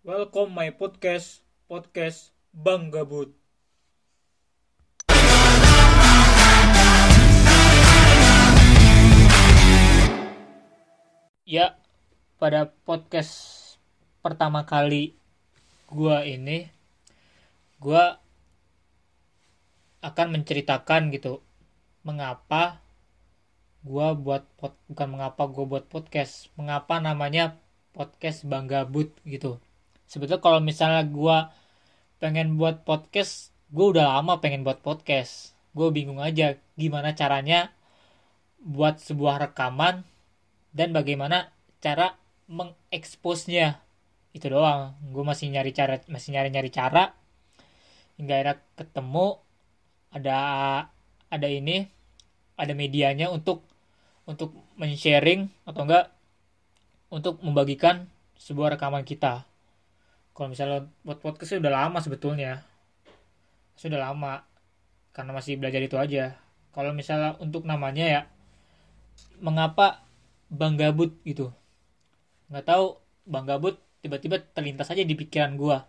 Welcome my podcast, podcast Bang Gabut. Ya, pada podcast pertama kali gua ini gua akan menceritakan gitu mengapa gua buat pod, bukan mengapa gua buat podcast, mengapa namanya podcast Bang Gabut gitu. Sebetulnya kalau misalnya gua pengen buat podcast, gua udah lama pengen buat podcast. Gue bingung aja gimana caranya buat sebuah rekaman dan bagaimana cara mengeksposnya. Itu doang. Gue masih nyari cara masih nyari nyari cara. Hingga akhirnya ketemu ada ada ini ada medianya untuk untuk men-sharing atau enggak untuk membagikan sebuah rekaman kita kalau misalnya buat podcast udah lama sebetulnya. Sudah lama. Karena masih belajar itu aja. Kalau misalnya untuk namanya ya mengapa Bang Gabut gitu? Nggak tahu Bang Gabut tiba-tiba terlintas aja di pikiran gua.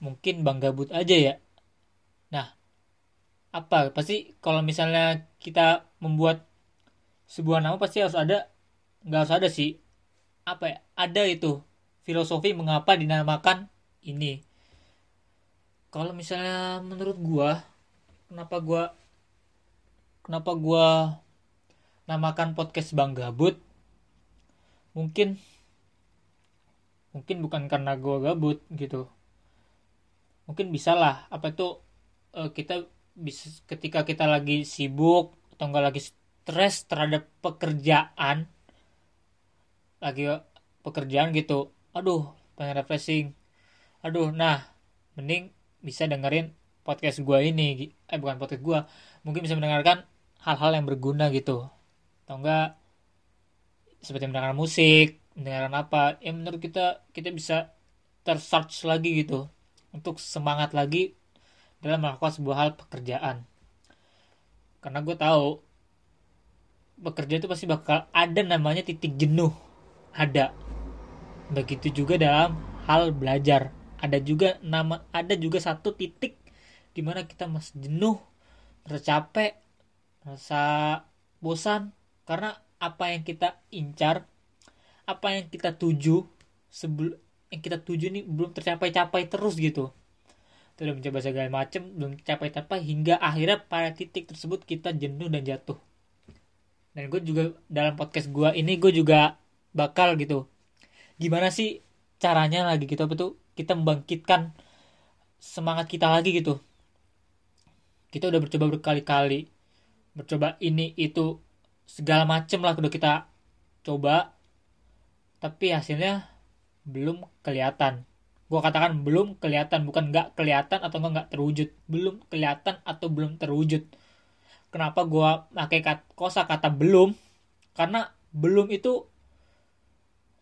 Mungkin Bang Gabut aja ya. Nah apa? Pasti kalau misalnya kita membuat sebuah nama pasti harus ada nggak harus ada sih. Apa ya? Ada itu filosofi mengapa dinamakan ini. Kalau misalnya menurut gua kenapa gua kenapa gua namakan podcast Bang Gabut? Mungkin mungkin bukan karena gue gabut gitu. Mungkin bisa lah apa itu uh, kita bisa ketika kita lagi sibuk atau enggak lagi stres terhadap pekerjaan lagi pekerjaan gitu aduh pengen refreshing. Aduh nah mending bisa dengerin podcast gue ini eh bukan podcast gue mungkin bisa mendengarkan hal-hal yang berguna gitu. Atau enggak seperti mendengar musik mendengarkan apa ya menurut kita kita bisa tersearch lagi gitu. Untuk semangat lagi dalam melakukan sebuah hal pekerjaan. Karena gue tahu bekerja itu pasti bakal ada namanya titik jenuh. Ada begitu juga dalam hal belajar. Ada juga nama ada juga satu titik di mana kita masih jenuh merasa capek merasa bosan. Karena apa yang kita incar apa yang kita tuju sebelum yang kita tuju ini belum tercapai-capai terus gitu. Sudah mencoba segala macam belum capai-capai hingga akhirnya pada titik tersebut kita jenuh dan jatuh. Dan gue juga dalam podcast gue ini gue juga bakal gitu gimana sih caranya lagi gitu? Apa tuh kita membangkitkan semangat kita lagi gitu? Kita udah bercoba berkali-kali bercoba ini itu segala macem lah udah kita coba. Tapi hasilnya belum kelihatan. Gue katakan belum kelihatan bukan nggak kelihatan atau nggak terwujud. Belum kelihatan atau belum terwujud. Kenapa gue pakai kosa kata belum? Karena belum itu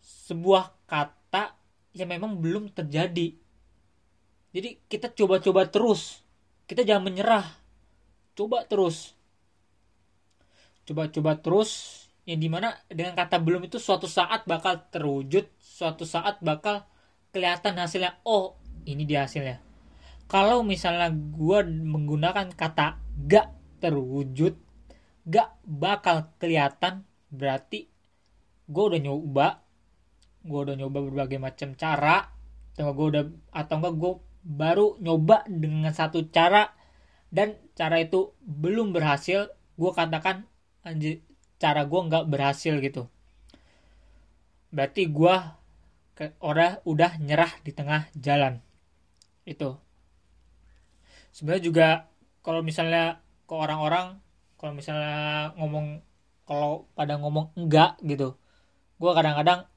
sebuah kata yang memang belum terjadi. Jadi kita coba-coba terus. Kita jangan menyerah. Coba terus. Coba-coba terus yang di mana dengan kata belum itu suatu saat bakal terwujud suatu saat bakal kelihatan hasilnya. Oh ini dia hasilnya. Kalau misalnya gue menggunakan kata gak terwujud gak bakal kelihatan berarti gue udah nyoba gue udah nyoba berbagai macam cara atau gue udah atau enggak gue baru nyoba dengan satu cara dan cara itu belum berhasil gue katakan anjir cara gue nggak berhasil gitu. Berarti gue orang udah nyerah di tengah jalan itu. Sebenarnya juga kalau misalnya ke orang-orang kalau misalnya ngomong kalau pada ngomong enggak gitu gue kadang-kadang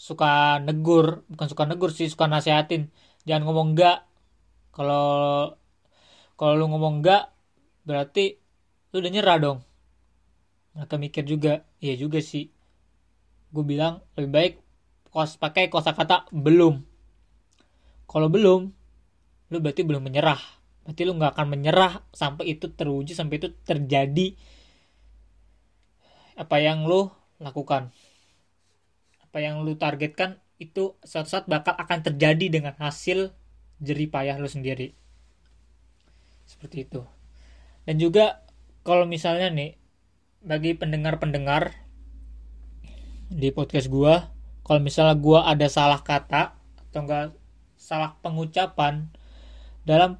suka negur bukan suka negur sih suka nasehatin jangan ngomong enggak. Kalau kalau lu ngomong enggak berarti lu udah nyerah dong. Mereka mikir juga iya juga sih. Gue bilang lebih baik kos pakai kosakata belum. Kalau belum lu berarti belum menyerah. Berarti lu nggak akan menyerah sampai itu terwujud sampai itu terjadi apa yang lu lakukan apa yang lu targetkan itu suatu saat bakal akan terjadi dengan hasil jerih payah lu sendiri. Seperti itu. Dan juga kalau misalnya nih bagi pendengar-pendengar di podcast gua kalau misalnya gua ada salah kata atau enggak salah pengucapan dalam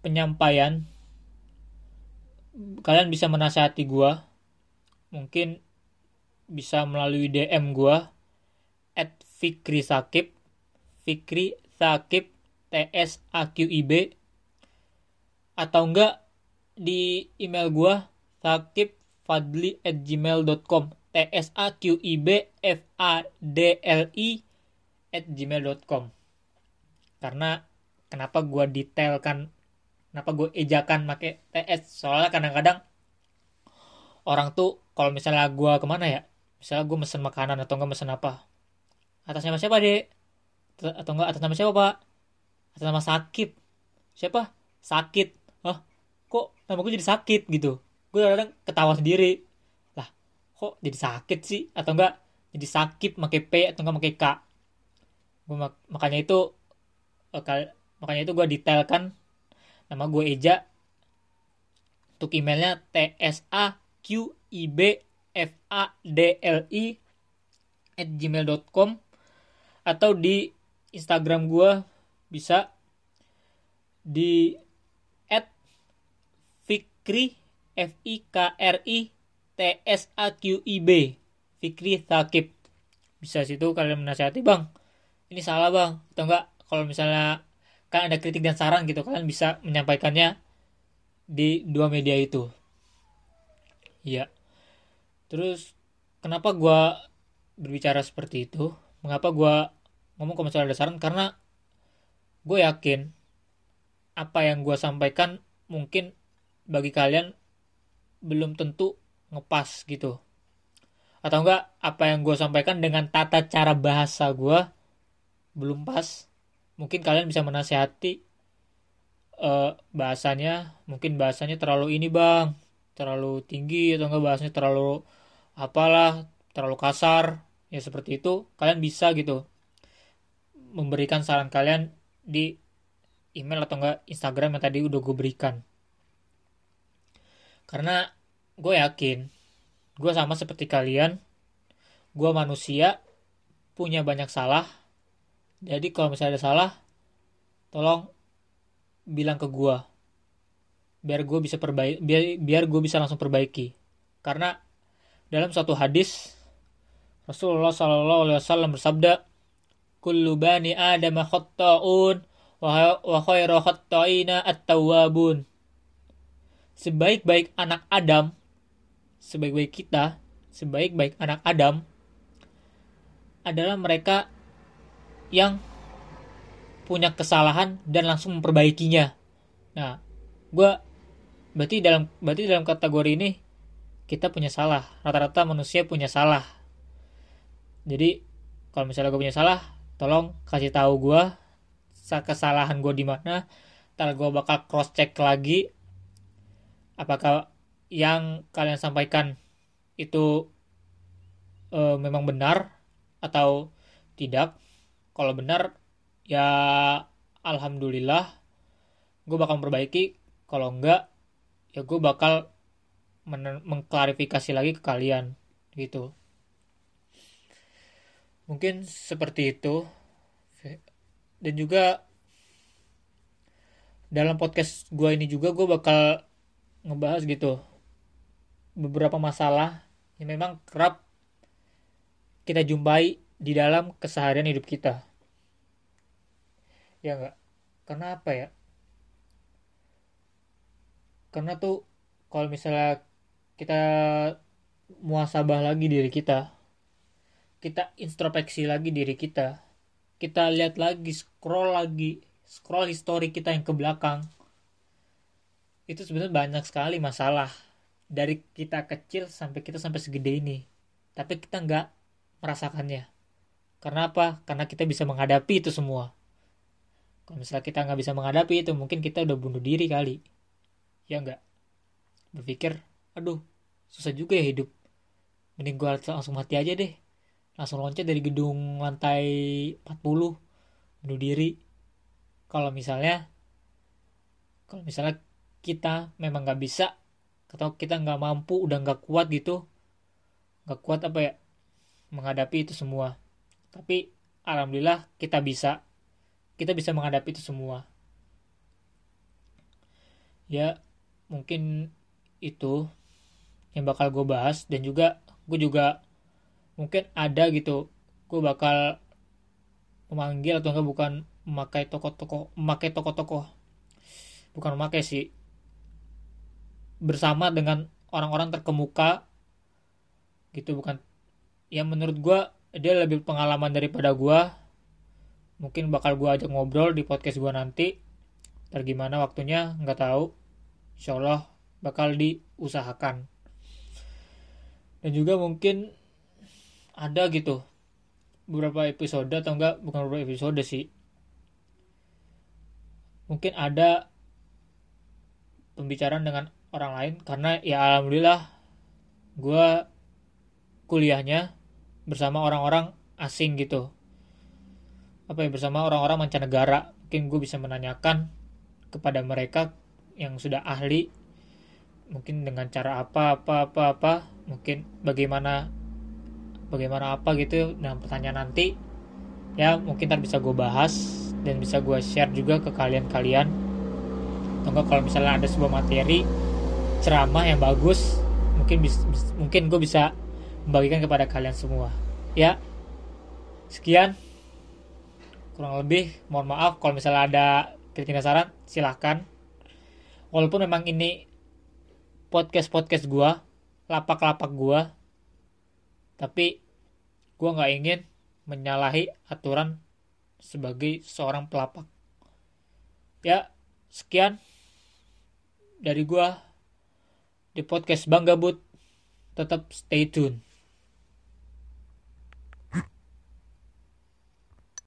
penyampaian kalian bisa menasihati gua. Mungkin bisa melalui DM gua at Fikri Sakib Fikri Sakib T S A Q I B. Atau enggak di email gua sakibfadli at gmail.com T S A Q I B F A D L I at gmail.com karena kenapa gua detailkan kenapa gue ejakan pakai TS soalnya kadang-kadang orang tuh kalau misalnya gua ke mana ya? Misalnya gue mesen makanan atau enggak mesen apa atas nama siapa dek atau enggak atas nama siapa pak? Atas nama sakit. Siapa? Sakit. Hah? kok nama gue jadi sakit gitu? Gue kadang ketawa sendiri. Lah kok jadi sakit sih? Atau enggak jadi sakit pakai P atau enggak pakai K? Gue mak makanya itu uh, makanya itu gue detailkan nama gue Eja. Untuk emailnya t s a q i b f a d l i at gmail.com atau di Instagram gue bisa di at Fikri F I K R I T S A Q I B Fikri Thakib. Bisa situ kalian menasihati bang ini salah bang. Atau enggak kalau misalnya kan ada kritik dan saran gitu kalian bisa menyampaikannya di dua media itu. Iya. Terus kenapa gue berbicara seperti itu? Mengapa gue ngomong kalau misalnya ada saran karena gue yakin apa yang gue sampaikan mungkin bagi kalian belum tentu ngepas gitu. Atau enggak apa yang gue sampaikan dengan tata cara bahasa gue belum pas. Mungkin kalian bisa menasihati uh, bahasanya. Mungkin bahasanya terlalu ini bang. Terlalu tinggi atau enggak bahasanya terlalu apalah terlalu kasar. Ya seperti itu. Kalian bisa gitu memberikan saran kalian di email atau enggak Instagram yang tadi udah gue berikan. Karena gue yakin gue sama seperti kalian gue manusia punya banyak salah. Jadi kalau misalnya ada salah tolong bilang ke gue biar gue bisa perbaiki biar biar gue bisa langsung perbaiki. Karena dalam satu hadis Rasulullah Shallallahu Alaihi Wasallam bersabda kullu bani adam khatta'un wa khairu khatta'ina at-tawwabun sebaik-baik anak Adam sebaik-baik kita sebaik-baik anak Adam adalah mereka yang punya kesalahan dan langsung memperbaikinya. Nah, gue berarti dalam berarti dalam kategori ini kita punya salah. Rata-rata manusia punya salah. Jadi kalau misalnya gue punya salah, tolong kasih tahu gue kesalahan gue di mana. Ntar gue bakal cross check lagi apakah yang kalian sampaikan itu e, memang benar atau tidak. Kalau benar ya alhamdulillah gue bakal memperbaiki. Kalau enggak ya gue bakal mengklarifikasi lagi ke kalian gitu. Mungkin seperti itu dan juga dalam podcast gue ini juga gue bakal ngebahas gitu beberapa masalah yang memang kerap kita jumpai di dalam keseharian hidup kita. Ya enggak karena apa ya? Karena tuh kalau misalnya kita muasabah lagi diri kita kita introspeksi lagi diri kita kita lihat lagi scroll lagi scroll histori kita yang ke belakang itu sebenarnya banyak sekali masalah dari kita kecil sampai kita sampai segede ini tapi kita nggak merasakannya karena apa? Karena kita bisa menghadapi itu semua. Kalau misalnya kita nggak bisa menghadapi itu, mungkin kita udah bunuh diri kali. Ya nggak? Berpikir, aduh, susah juga ya hidup. Mending gue langsung mati aja deh. Langsung loncat dari gedung lantai 40 bunuh diri. Kalau misalnya kalau misalnya kita memang nggak bisa atau kita nggak mampu udah nggak kuat gitu nggak kuat apa ya menghadapi itu semua. Tapi alhamdulillah kita bisa kita bisa menghadapi itu semua. Ya mungkin itu yang bakal gue bahas dan juga gue juga mungkin ada gitu. Gue bakal memanggil atau enggak bukan memakai toko-toko memakai toko-toko. Bukan memakai sih. Bersama dengan orang-orang terkemuka gitu bukan. Ya menurut gue dia lebih pengalaman daripada gue mungkin bakal gue ajak ngobrol di podcast gue nanti. Ntar gimana waktunya nggak tahu. Insya Allah bakal diusahakan. Dan juga mungkin ada gitu. Beberapa episode atau enggak bukan beberapa episode sih. Mungkin ada pembicaraan dengan orang lain karena ya alhamdulillah gue kuliahnya bersama orang-orang asing gitu. Apa ya bersama orang-orang mancanegara. Mungkin gue bisa menanyakan kepada mereka yang sudah ahli mungkin dengan cara apa apa apa apa mungkin bagaimana bagaimana apa gitu dengan pertanyaan nanti. Ya mungkin ntar bisa gue bahas dan bisa gue share juga ke kalian-kalian. Atau kalau misalnya ada sebuah materi ceramah yang bagus mungkin bis, bis, mungkin gue bisa membagikan kepada kalian semua. Ya sekian. Kurang lebih mohon maaf kalau misalnya ada kritik dan saran silahkan. Walaupun memang ini podcast podcast gue lapak lapak gue tapi gue nggak ingin menyalahi aturan sebagai seorang pelapak. Ya sekian dari gue di podcast Bang Gabut tetap stay tune